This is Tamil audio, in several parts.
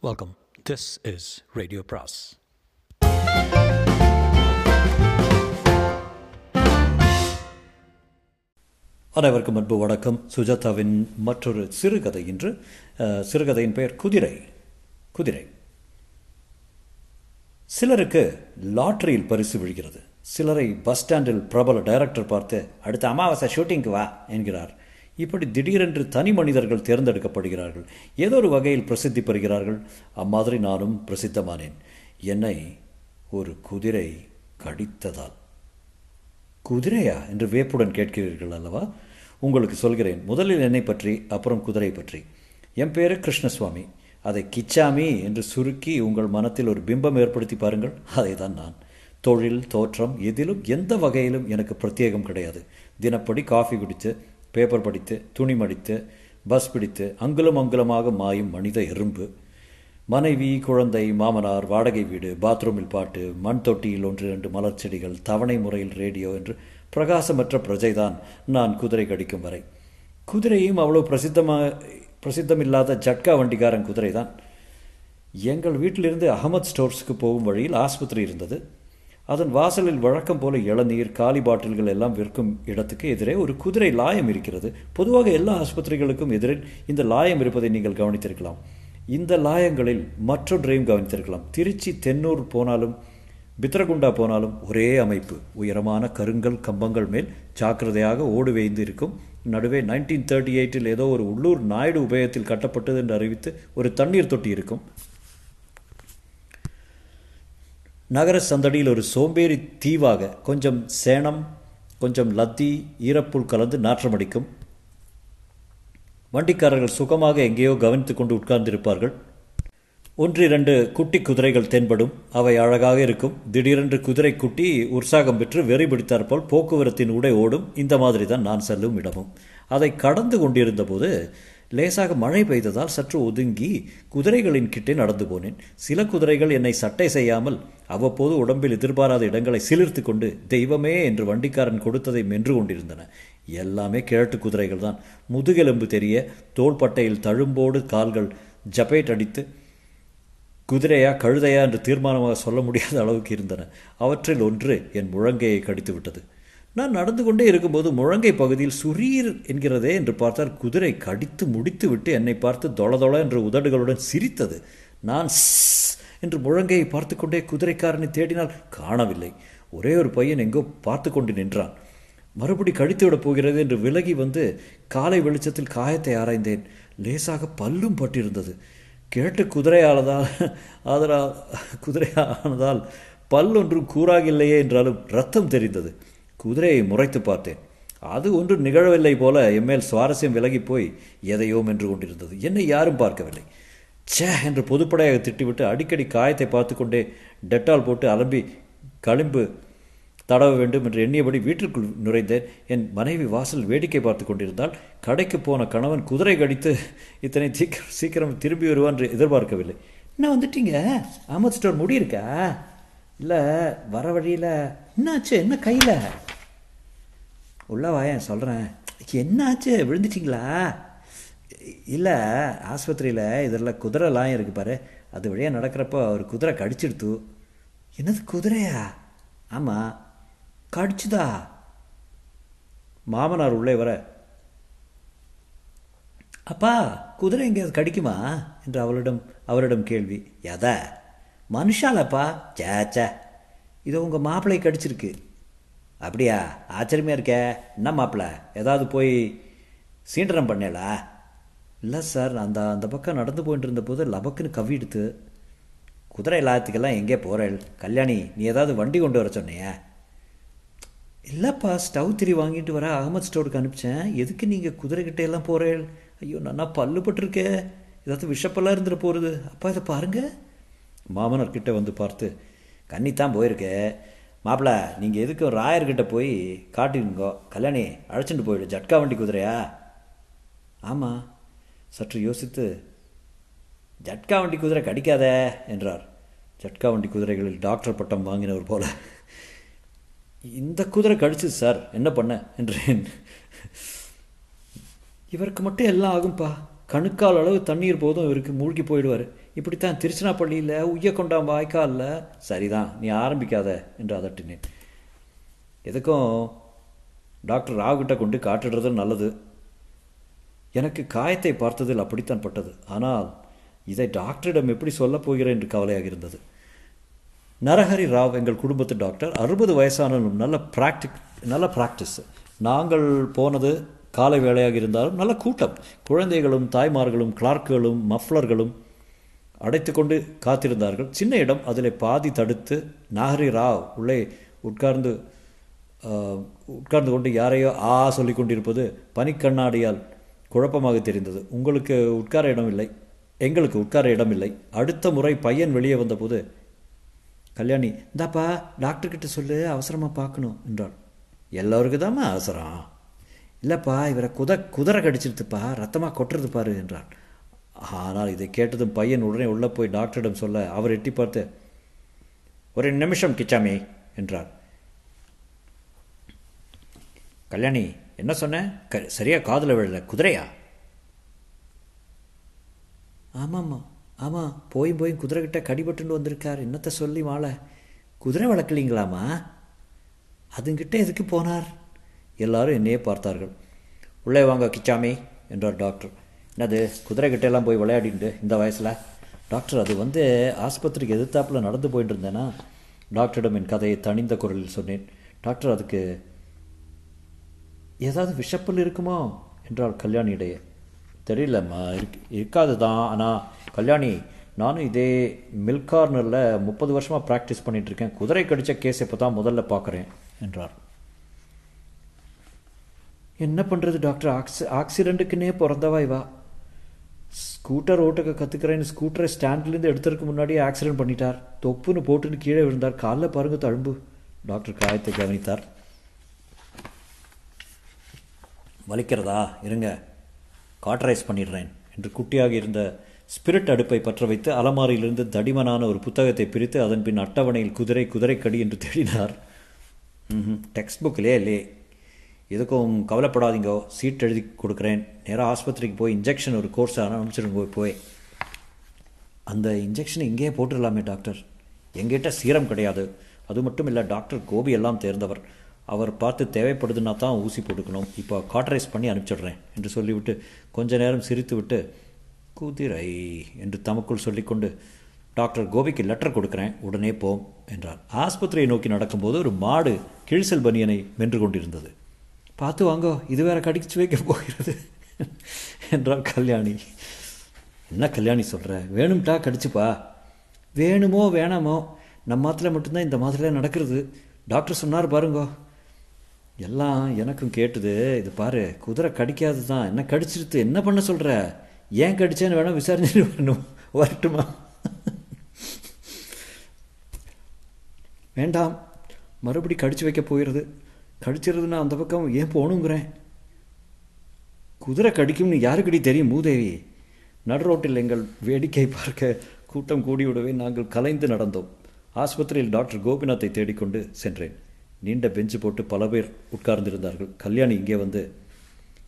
வெல்கம் திஸ் இஸ் ரேடியோ பிராஸ் அனைவருக்கும் அன்பு வணக்கம். சுஜாதாவின் மற்றொரு சிறுகதை இன்று. சிறுகதையின் பெயர் குதிரை. குதிரை. சிலருக்கு லாட்டரியில் பரிசு விழுகிறது. சிலரை பஸ் ஸ்டாண்டில் பிரபல டைரக்டர் பார்த்து அடுத்த அமாவாசை ஷூட்டிங்க்கு வா என்கிறார். இப்படி திடீரென்று தனி மனிதர்கள் தேர்ந்தெடுக்கப்படுகிறார்கள். ஏதோ ஒரு வகையில் பிரசித்தி பெறுகிறார்கள். அம்மாதிரி நானும் பிரசித்தமானேன். என்னை ஒரு குதிரை கடித்ததால். குதிரையா? என்று வேப்புடன் கேட்கிறீர்கள் அல்லவா? உங்களுக்கு சொல்கிறேன். முதலில் என்னை பற்றி அப்புறம் குதிரை பற்றி. என் பேரு கிருஷ்ணசுவாமி. அதை கிச்சாமி என்று சுருக்கி உங்கள் மனத்தில் ஒரு பிம்பம் ஏற்படுத்தி பாருங்கள். அதை தான் நான். தொழில் தோற்றம் எதிலும் எந்த வகையிலும் எனக்கு பிரத்யேகம் கிடையாது. தினப்படி காஃபி குடித்து பேப்பர் படித்து துணி மடித்து பஸ் பிடித்து அங்குலம் அங்குலமாக மாயும் மனித எறும்பு. மனைவி குழந்தை மாமனார் வாடகை வீடு பாத்ரூமில் பாட்டு மண் தொட்டியில் ஒன்று இரண்டு மலர் செடிகள் தவணை முறையில் ரேடியோ என்று பிரகாசமற்ற பிரஜைதான் நான் குதிரை கடிக்கும் வரை. குதிரையும் அவ்வளோ பிரசித்தமாக பிரசித்தமில்லாத ஜட்கா வண்டிக்காரன் குதிரை தான் எங்கள் வீட்டிலிருந்து அகமத் ஸ்டோர்ஸுக்கு போகும் வழியில் ஆஸ்பத்திரி இருந்தது. அதன் வாசலில் வழக்கம் போல இளநீர் காலி பாட்டில்கள் எல்லாம் விற்கும் இடத்துக்கு எதிரே ஒரு குதிரை லாயம் இருக்கிறது. பொதுவாக எல்லா ஆஸ்பத்திரிகளுக்கும் எதிரே இந்த லாயம் இருப்பதை நீங்கள் கவனித்திருக்கலாம். இந்த லாயங்களில் மற்றொன்றையும் கவனித்திருக்கலாம். திருச்சி தென்னூர் போனாலும் பித்ரகுண்டா போனாலும் ஒரே அமைப்பு. உயரமான கருங்கல் கம்பங்கள் மேல் ஜாக்கிரதையாக ஓடு வேய்ந்து இருக்கும். நடுவே நைன்டீன் தேர்ட்டி எயிட்டில் ஏதோ ஒரு உள்ளூர் நாயுடு உபயத்தில் கட்டப்பட்டது என்று அறிவித்து ஒரு தண்ணீர் தொட்டி இருக்கும். நகர சந்தடியில் ஒரு சோம்பேறி தீவாக கொஞ்சம் சேணம் கொஞ்சம் லத்தி ஈரப்புல் கலந்து நாற்றமடிக்கும் வண்டிக்காரர்கள் சுகமாக எங்கேயோ கவனித்துக் கொண்டு உட்கார்ந்திருப்பார்கள். ஒன்று இரண்டு குட்டி குதிரைகள் தென்படும். அவை அழகாக இருக்கும். திடீரென்று குதிரை குட்டி உற்சாகம் பெற்று வெறி பிடித்தாற்போல் போக்குவரத்தின் உடை ஓடும். இந்த மாதிரி தான் நான் செல்லும் இடமும். அதை கடந்து கொண்டிருந்த போது லேசாக மழை பெய்ததால் சற்று ஒதுங்கி குதிரைகளின் கிட்டே நடந்து போனேன். சில குதிரைகள் என்னை சட்டை செய்யாமல் அவ்வப்போது உடம்பில் எதிர்பாராத இடங்களை சிலிர்த்து கொண்டு தெய்வமே என்று வண்டிக்காரன் கொடுத்ததை மென்று கொண்டிருந்தன. எல்லாமே கிழட்டு குதிரைகள் தான். முதுகெலும்பு தெரிய தோள்பட்டையில் தழும்போடு கால்கள் ஜப்பேட் அடித்து குதிரையா கழுதையா என்று தீர்மானமாக சொல்ல முடியாத அளவுக்கு இருந்தன. அவற்றில் ஒன்று என் முழங்கையை கடித்து விட்டது. நான் நடந்து கொண்டே இருக்கும்போது முழங்கை பகுதியில் சுரீர் என்கிறதே என்று பார்த்தால் குதிரை கடித்து முடித்து விட்டு என்னை பார்த்து தொள தொள என்ற உதடுகளுடன் சிரித்தது. நான் என்று முழங்கையை பார்த்து கொண்டே குதிரைக்காரனை தேடினால் காணவில்லை. ஒரே ஒரு பையன் எங்கோ பார்த்து கொண்டு நின்றான். மறுபடி கடித்து விடப் போகிறது என்று விலகி வந்து காலை வெளிச்சத்தில் காயத்தை ஆராய்ந்தேன். லேசாக பல்லும் பட்டிருந்தது. கேட்டு குதிரையானதால் ஆதலால் குதிரையானதால் பல் ஒன்றும் கூறாகில்லையே என்றாலும் ரத்தம் தெரிந்தது. குதிரையை முறைத்து பார்த்தேன். அது ஒன்றும் நிகழவில்லை போல எம்மேல் சுவாரஸ்யம் விலகி போய் எதையோ மென்று கொண்டிருந்தது. என்னை யாரும் பார்க்கவில்லை. ச்சே என்று பொதுப்படையாக திட்டிவிட்டு அடிக்கடி காயத்தை பார்த்து கொண்டே டெட்டால் போட்டு அலம்பி களிம்பு தடவ வேண்டும் என்று எண்ணியபடி வீட்டிற்குள் நுழைந்தேன் என் மனைவி வாசல் வேடிக்கை பார்த்து கொண்டிருந்தால் கடைக்கு போன கணவன் குதிரை கடித்து இத்தனை சீக்கிரம் சீக்கிரம் திரும்பி வருவான் என்று எதிர்பார்க்கவில்லை. என்ன வந்துட்டீங்க? அமத் ஸ்டோர் முடி இருக்கா இல்லை வர வழியில். என்னாச்சு? என்ன கையில்? உள்ள வாயன் சொல்கிறேன் என்னாச்சு? விழுந்துட்டீங்களா? இல்லை ஆஸ்பத்திரியில் இதில் குதிரைலாம் இருக்குது இருக்கு பாரு. அது வழியாக நடக்கிறப்போ ஒரு குதிரை கடிச்சிடுத்து. என்னது குதிரையா? ஆமாம் கடிச்சுதா? மாமனார் உள்ளே வர அப்பா குதிரை எங்கேயாவது கடிக்குமா? என்று அவளிடம் அவரிடம் கேள்வி. எதை? மனுஷாலப்பா. சேச்சே இதோ இது உங்கள் மாப்பிள்ளை கடிச்சிருக்கு. அப்படியா? ஆச்சரியமாக இருக்கே. என்ன மாப்பிள்ளை ஏதாவது போய் சீண்டனம் பண்ணலா இல்லை சார் அந்த அந்த பக்கம் நடந்து போயிட்டு இருந்தபோது லபக்குன்னு கவி எடுத்து குதிரை எல்லாத்துக்கெல்லாம் எங்கே போகிறேள் கல்யாணி நீ ஏதாவது வண்டி கொண்டு வர சொன்னியா? இல்லைப்பா ஸ்டவ் திரி வாங்கிட்டு வர அகமது ஸ்டோருக்கு அனுப்பிச்சேன். எதுக்கு நீங்கள் குதிரைக்கிட்ட எல்லாம் போகிறேள் ஐயோ நான் பல்லுபட்டுருக்கே ஏதாவது விஷப்பெல்லாம் இருந்துட்டு போகிறது அப்பா இதை பாருங்க. மாமனர்கிட்ட வந்து பார்த்து கன்னித்தான் போயிருக்கே. மாப்பிள்ள நீங்கள் எதுக்கு ராயர்கிட்ட போய் காட்டிருங்கோ கல்யாணி அழைச்சிட்டு போயிடு. ஜட்கா வண்டி குதிரையா? ஆமாம் சற்று யோசித்து ஜட்கா வண்டி குதிரை கடிக்காதே என்றார். ஜட்கா வண்டி குதிரைகளில் டாக்டர் பட்டம் வாங்கினவர் போல. இந்த குதிரை கடிச்சு சார். என்ன பண்ண? என்றேன். இவருக்கு மட்டும் எல்லாம் ஆகும்பா. கணுக்கால் அளவு தண்ணீர் போதும் இவருக்கு. மூழ்கி போயிடுவார். இப்படித்தான் திருச்சினாப்பள்ளியில் உய்யக்கொண்டாம் வாய்க்காலில் சரிதான். நீ ஆரம்பிக்காத என்று அதட்டினேன். எதுக்கும்? டாக்டர் ராவ்கிட்ட கொண்டு காட்டுடுறது நல்லது. எனக்கு காயத்தை பார்த்ததில் அப்படித்தான் பட்டது. ஆனால் இதை டாக்டரிடம் எப்படி சொல்லப் போகிறேன் என்று கவலையாக இருந்தது நரஹரி ராவ் எங்கள் குடும்பத்து டாக்டர் அறுபது வயசானாலும் நல்ல ப்ராக்டிக் நல்ல ப்ராக்டிஸ் நாங்கள் போனது காலை வேலையாக இருந்தாலும் நல்ல கூட்டம். குழந்தைகளும் தாய்மார்களும் கிளார்க்குகளும் மஃப்ளர்களும் அடைத்து கொண்டு காத்திருந்தார்கள். சின்ன இடம். அதில் பாதி தடுத்து நாகரி ராவ் உள்ளே உட்கார்ந்து உட்கார்ந்து கொண்டு யாரையோ ஆ சொல்லி கொண்டிருப்பது பனிக்கண்ணாடியால் குழப்பமாக தெரிந்தது. உங்களுக்கு உட்கார இடம் இல்லை. எங்களுக்கு உட்கார இடம் இல்லை. அடுத்த முறை பையன் வெளியே வந்தபோது கல்யாணி இந்தாப்பா டாக்டர்கிட்ட சொல்லு அவசரமாக பார்க்கணும் என்றாள். எல்லோருக்கும் தாம்மா அவசரம்? இல்லைப்பா இவரை குத குதிரை கடிச்சிருத்துப்பா ரத்தமாக கொட்டுறது பாரு என்றான் ஆனால் இதை கேட்டதும் பையன் உடனே உள்ளே போய் டாக்டரிடம் சொல்ல அவர் எட்டி பார்த்து ஒரு நிமிஷம் கிச்சாமி என்றார். கல்யாணி என்ன சொன்னேன் க சரியாக காதில் விழல. குதிரையா? ஆமாம்மா. ஆமாம் போய் போய் குதிரைகிட்ட கடிபட்டுன்னு வந்திருக்கார். என்னத்தை சொல்லி மாலை குதிரை வளர்க்கலீங்களாமா அதுங்கிட்ட எதுக்கு போனார்? எல்லாரும் என்னையே பார்த்தார்கள். உள்ளே வாங்க கிச்சாமி என்றார் டாக்டர். என்னது குதிரைகிட்ட எல்லாம் போய் விளையாடிண்டு இந்த வயசில்? டாக்டர் அது வந்து ஆஸ்பத்திரிக்கு எதிர்த்தாப்பில் நடந்து போயிட்டு இருந்தேன்னா டாக்டரிடம் என் கதையை தனிந்த குரலில் சொன்னேன். டாக்டர் அதுக்கு ஏதாவது விஷப்பல் இருக்குமோ என்றாள் கல்யாணி இடையே. தெரியலம்மா இருக்கு இருக்காது தான் ஆனால் கல்யாணி நானும் இதே மில்க் கார்னரில் முப்பது வருஷமாக ப்ராக்டிஸ் பண்ணிகிட்ருக்கேன் குதிரை கடித்த கேஸ் இப்போ தான் முதல்ல பார்க்குறேன் என்றார். என்ன பண்ணுறது டாக்டர்? ஆக்சி ஆக்சிடெண்ட்டுக்குன்னே பிறந்தவா இவா? ஸ்கூட்டர் ஓட்டுக்க கற்றுக்கிறேன்னு ஸ்கூட்டரை ஸ்டாண்ட்லேருந்து எடுத்துறதுக்கு முன்னாடியே ஆக்சிடென்ட் பண்ணிட்டார். தொப்புன்னு போட்டுன்னு கீழே விழுந்தார். காலில் பாருங்க தழும்பு. டாக்டர் காயத்தை கவனித்தார். வலிக்கிறதா? இருங்க. காட்ரைஸ் பண்ணிடுறேன் என்று குட்டியாக இருந்த ஸ்பிரிட் அடுப்பை பற்ற வைத்து அலமாரியிலிருந்து தடிமனான ஒரு புத்தகத்தை பிரித்து அதன் பின் அட்டவணையில் குதிரை குதிரைக்கடி என்று தேடினார். டெக்ஸ்ட் புக்கிலே இல்லையே எதுக்கும் கவலைப்படாதீங்கோ. சீட் எழுதி கொடுக்குறேன். நேராக ஆஸ்பத்திரிக்கு போய் இன்ஜெக்ஷன் ஒரு கோர்ஸ் அனுப்பிச்சிடுங்க போய் அந்த இன்ஜெக்ஷன் இங்கேயே போட்டுடலாமே டாக்டர் எங்கிட்ட சீரம் கிடையாது. அது மட்டும் இல்லை டாக்டர் கோபி எல்லாம் தேர்ந்தவர். அவர் பார்த்து தேவைப்படுதுன்னா தான் ஊசி போட்டுக்கணும். இப்போ காட்ரைஸ் பண்ணி அனுப்பிச்சிடுறேன் என்று சொல்லிவிட்டு கொஞ்ச நேரம் சிரித்துவிட்டு குதிரை என்று தமக்குள் சொல்லிக்கொண்டு டாக்டர் கோபிக்கு லெட்டர் கொடுக்குறேன் உடனே போம் என்றார். ஆஸ்பத்திரியை நோக்கி நடக்கும்போது ஒரு மாடு கிழிசல் பனியனை மென்று கொண்டிருந்தது. பார்த்து வாங்கோ இது வேற கடிச்சு வைக்க போகிறது என்றார் கல்யாணி. என்ன கல்யாணி சொல்கிற வேணும்ட்டா கடிச்சுப்பா. வேணுமோ வேணாமோ நம்ம மாத்திரை மட்டும்தான் இந்த மாதிரிலாம் நடக்கிறது. டாக்டர் சொன்னார் பாருங்கோ. எல்லாம் எனக்கும் கேட்டுது இது பாரு குதிரை கடிக்காது தான் என்ன கடிச்சிருத்து என்ன பண்ண சொல்கிற ஏன் கடிச்சேன்னு வேணால் விசாரிச்சுட்டு வரணும். வரட்டுமா? வேண்டாம். மறுபடி கடிச்சு வைக்க போயிடுது கடிச்சிருதுன்னா அந்த பக்கம் ஏன் போகணுங்கிறேன்? குதிரை கடிக்கும்னு யாருக்கடி தெரியும் மூதேவி? நடுரோட்டில் எங்கள் வேடிக்கை பார்க்க கூட்டம் கூடிவிடவே நாங்கள் கலைந்து நடந்தோம். ஆஸ்பத்திரியில் டாக்டர் கோபிநாத்தை தேடிக்கொண்டு சென்றேன். நீண்ட பெஞ்சு போட்டு பல பேர் உட்கார்ந்திருந்தார்கள். கல்யாணி இங்கே வந்து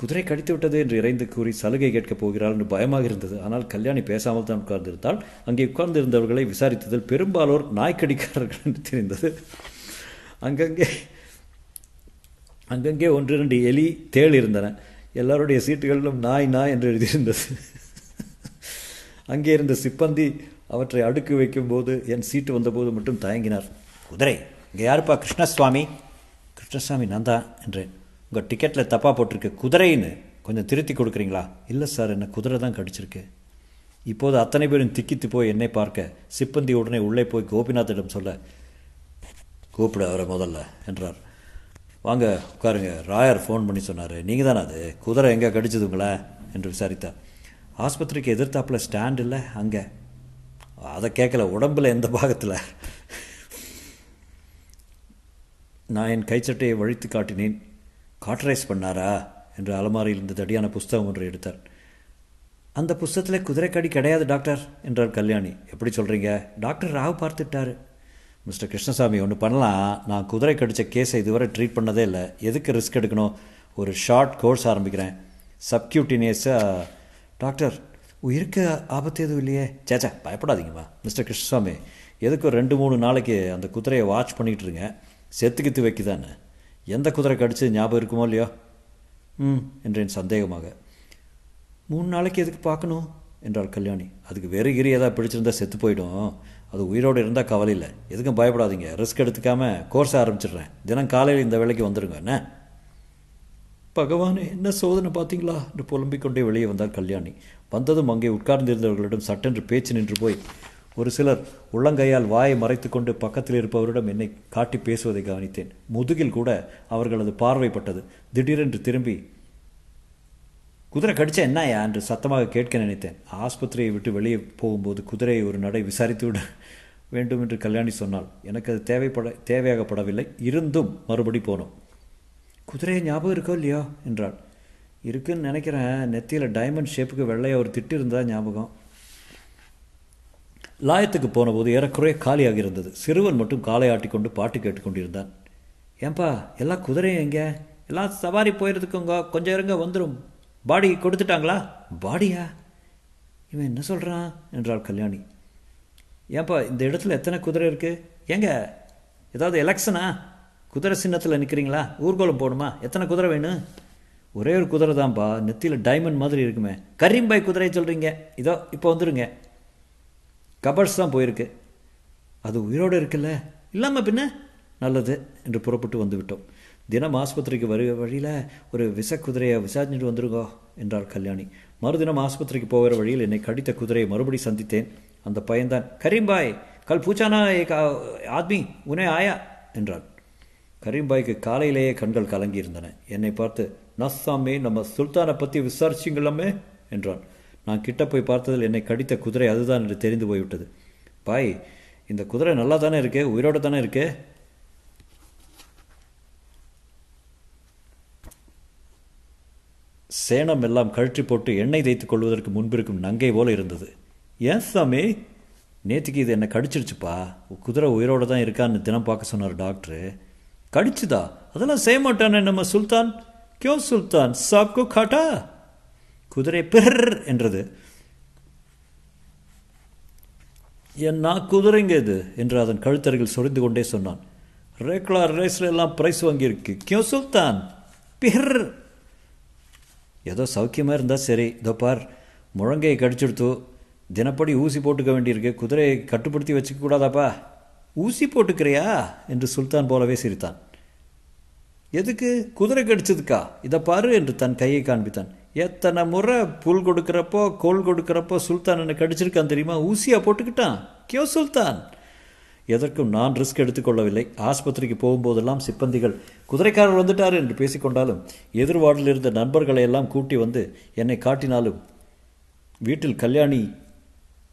குதிரை கடித்து விட்டது என்று இறைந்து கூறி சலுகை கேட்கப் போகிறாள் என்று பயமாக இருந்தது. ஆனால் கல்யாணி பேசாமல் தான் உட்கார்ந்திருந்தால் அங்கே உட்கார்ந்திருந்தவர்களை விசாரித்ததில் பெரும்பாலோர் நாய்க்கடிக்காரர்கள் என்று தெரிந்தது. அங்கங்கே அங்கங்கே ஒன்று இரண்டு எலி தேள் இருந்தன. எல்லாருடைய சீட்டுகளிலும் நாய் நாய் என்று எழுதியிருந்தது. அங்கே இருந்த சிப்பந்தி அவற்றை அடுக்கு வைக்கும்போது என் சீட்டு வந்தபோது மட்டும் தயங்கினார். குதிரை இங்கே யாருப்பா கிருஷ்ணசுவாமி? கிருஷ்ணசாமி நான் தான் என்றேன் உங்கள் டிக்கெட்டில் தப்பாக போட்டிருக்கு. குதிரைன்னு கொஞ்சம் திருத்தி கொடுக்குறீங்களா? இல்லை சார் என்ன குதிரை தான் கடிச்சிருக்கு. இப்போது அத்தனை பேரும் திக்கித்து போய் என்னை பார்க்க சிப்பந்தி உடனே உள்ளே போய் கோபிநாத்திடம் சொல்ல கூப்பிடு அவரை முதல்ல என்றார். வாங்க உட்காருங்க. ராயர் ஃபோன் பண்ணி சொன்னார். நீங்கள் தானே அது? குதிரை எங்கே கடிச்சதுங்களா என்று விசாரித்தார். ஆஸ்பத்திரிக்கு எதிர்த்தாப்பில் ஸ்டாண்ட் இல்லை அங்கே. அதை கேட்கல உடம்பில் எந்த பாகத்தில்? நான் என் கைச்சட்டையை வழித்து காட்டினேன். காட்ரைஸ் பண்ணாரா? என்று அலமாரியில் இருந்த தடியான புஸ்தகம் ஒன்று எடுத்தார். அந்த புஸ்தகத்தில் குதிரைக்கடி கிடையாது டாக்டர் என்றார் கல்யாணி. எப்படி சொல்கிறீங்க டாக்டர் ராவ் பார்த்துட்டாரு. மிஸ்டர் கிருஷ்ணசாமி ஒன்று பண்ணலாம். நான் குதிரை கடித்த கேஸை இதுவரை ட்ரீட் பண்ணதே இல்லை. எதுக்கு ரிஸ்க் எடுக்கணும்? ஒரு ஷார்ட் கோர்ஸ் ஆரம்பிக்கிறேன். சப்கியூட்டினியஸாக டாக்டர் உயிருக்கு ஆபத்து எதுவும் இல்லையே? சேச்சா பயப்படாதீங்கம்மா மிஸ்டர் கிருஷ்ணசாமி எதுக்கும் ரெண்டு மூணு நாளைக்கு அந்த குதிரையை வாட்ச் பண்ணிகிட்டு இருங்க? செத்துக்கித்து வைக்குதானே? எந்த குதிரை கடிச்சு ஞாபகம் இருக்குமோ இல்லையோ? ம். என்றேன் சந்தேகமாக. மூணு நாளைக்கு எதுக்கு பார்க்கணும்? என்றாள் கல்யாணி. அதுக்கு வெறி கிரி ஏதாவது பிடிச்சிருந்தா செத்து போயிடும். அது உயிரோடு இருந்தால் கவலை இல்லை. எதுக்கும் பயப்படாதீங்க. ரிஸ்க் எடுத்துக்காம கோர்ஸ் ஆரம்பிச்சிடுறேன். தினம் காலையில் இந்த வேலைக்கு வந்துடுங்க என்ன? பகவானே என்ன சோதனை பார்த்தீங்களா? என்று புலம்பிக் கொண்டே வெளியே வந்தார் கல்யாணி. வந்ததும் அங்கே உட்கார்ந்திருந்தவர்களிடம் சட்டென்று பேச்சு நின்று போய் ஒரு சிலர் உள்ளங்கையால் வாயை மறைத்துக்கொண்டு பக்கத்தில் இருப்பவரிடம் என்னை காட்டி பேசுவதை கவனித்தேன். முதுகில் கூட அவர்களது பார்வைப்பட்டது திடீரென்று திரும்பி குதிரை கடிச்ச என்னையா என்று சத்தமாக கேட்க நினைத்தேன். ஆஸ்பத்திரியை விட்டு வெளியே போகும்போது குதிரையை ஒரு நடை விசாரித்து விட வேண்டும் என்று கல்யாணி சொன்னால் எனக்கு அது தேவைப்பட தேவையாகப்படவில்லை. இருந்தும் மறுபடி போனோம். குதிரையை ஞாபகம் இருக்கோ இல்லையோ? என்றாள். இருக்குன்னு நினைக்கிறேன். நெத்தியில் டைமண்ட் ஷேப்புக்கு வெள்ளையாக ஒரு திட்டு இருந்தால் ஞாபகம். லாயத்துக்கு போனபோது ஏறக்குறைய காலியாக இருந்தது சிறுவன் மட்டும் காலை ஆட்டிக்கொண்டு பாட்டு கேட்டுக்கொண்டிருந்தான். ஏன்பா எல்லா குதிரையும் எங்கே? எல்லாம் சவாரி போயிருந்துக்குங்க கொஞ்சம் இருங்க வந்துடும் பாடி கொடுத்துட்டாங்களா? பாடியா? இவன் என்ன சொல்கிறான் என்றாள் கல்யாணி. ஏன்பா இந்த இடத்துல எத்தனை குதிரை இருக்குது ஏங்க ஏதாவது எலெக்ஷனா? குதிரை சின்னத்தில் நிற்கிறீங்களா ஊர்கோலம் போகணுமா? எத்தனை குதிரை வேணும்? ஒரே ஒரு குதிரை தான்ப்பா நெத்தியில் டைமண்ட் மாதிரி இருக்குமே. கரீம்பாய் குதிரை சொல்கிறீங்க இதோ இப்போ வந்துடுங்க கபர்ஸ் தான் போயிருக்கு. அது உயிரோடு இருக்குல்ல? இல்லாமல் பின்ன? நல்லது என்று புறப்பட்டு வந்து விட்டோம் தினம் ஆஸ்பத்திரிக்கு வரு வழியில் ஒரு விச குதிரையை விசாரிச்சுட்டு வந்துருங்கோ என்றார் கல்யாணி. மறுதினம் ஆஸ்பத்திரிக்கு போகிற வழியில் என்னை கடித்த குதிரையை மறுபடி சந்தித்தேன். அந்த பையன்தான் கரீம்பாய் கல் பூச்சானா ஏக் ஆத்மி உனே ஆயா? என்றான். கரீம்பாய்க்கு காலையிலேயே கண்கள் கலங்கியிருந்தன. என்னை பார்த்து நஸ்ஸாமே நம்ம சுல்தானை பற்றி விசாரிச்சிங்களாமே? என்றான். நான் கிட்ட போய் பார்த்ததில் என்னை கடித்த குதிரை அதுதான் என்று தெரிந்து போய்விட்டது. பாய் இந்த குதிரை நல்லா தானே இருக்கே? உயிரோடு தானே இருக்கே? சேணம் எல்லாம் கழற்றி போட்டு எண்ணெய் தேய்த்து கொள்வதற்கு முன்பிருக்கும் நங்கை போல இருந்தது. ஏன் சாமி? நேற்றுக்கு இது என்னை கடிச்சிருச்சுப்பா. குதிரை உயிரோடு தான் இருக்கான்னு தினம் பார்க்க சொன்னார் டாக்டரு. கடிச்சுதா? அதெல்லாம் செய்ய மாட்டானே நம்ம சுல்தான். கியோ சுல்தான்? சாப்கோ காட்டா? குதிரை பிறர் என்றது. என் நான் குதிரைங்க இது? என்று அதன் கழுத்தருகில் சொரிந்து கொண்டே சொன்னான். ரேக்லா ரேஸ்ல எல்லாம் பிரைஸ் வாங்கியிருக்கு. கியோ சுல்தான் பிறர் ஏதோ சௌக்கியமாக இருந்தால் சரி. இதோ பார் முழங்கையை கடிச்சுடுத்து தினப்படி ஊசி போட்டுக்க வேண்டியிருக்கு. குதிரையை கட்டுப்படுத்தி வச்சுக்க கூடாதாப்பா? ஊசி போட்டுக்கிறியா? என்று சுல்தான் போலவே சிரித்தான். எதுக்கு? குதிரை கடிச்சதுக்கா? இதை பாரு என்று தன் கையை காண்பித்தான். எத்தனை முறை புல் கொடுக்குறப்போ கோல் கொடுக்குறப்போ சுல்தான் என்னை கடிச்சிருக்கான் தெரியுமா? ஊசியாக போட்டுக்கிட்டான். கியோ சுல்தான். எதற்கும் நான் ரிஸ்க் எடுத்துக்கொள்ளவில்லை ஆஸ்பத்திரிக்கு போகும்போதெல்லாம் சிப்பந்திகள் குதிரைக்காரர் வந்துட்டார் என்று பேசிக்கொண்டாலும் எதிர்வாடில் இருந்த நண்பர்களை எல்லாம் கூட்டி வந்து என்னை காட்டினாலும் வீட்டில் கல்யாணி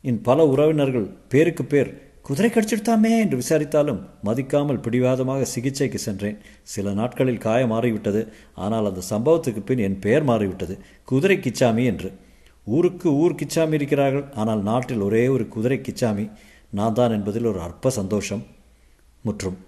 இன் பல உறவினர்கள் பேருக்கு பேர் குதிரை கடிச்சிடுத்தாமே என்று விசாரித்தாலும் மதிக்காமல் பிடிவாதமாக சிகிச்சைக்கு சென்றேன். சில நாட்களில் காயம் மாறிவிட்டது. ஆனால் அந்த சம்பவத்துக்கு பின் என் பெயர் மாறிவிட்டது. குதிரை கிச்சாமி என்று. ஊருக்கு ஊர் கிச்சாமி இருக்கிறார்கள். ஆனால் நாட்டில் ஒரே ஒரு குதிரை கிச்சாமி. நான் தான் என்பதில் ஒரு அற்ப சந்தோஷம். முற்றும்.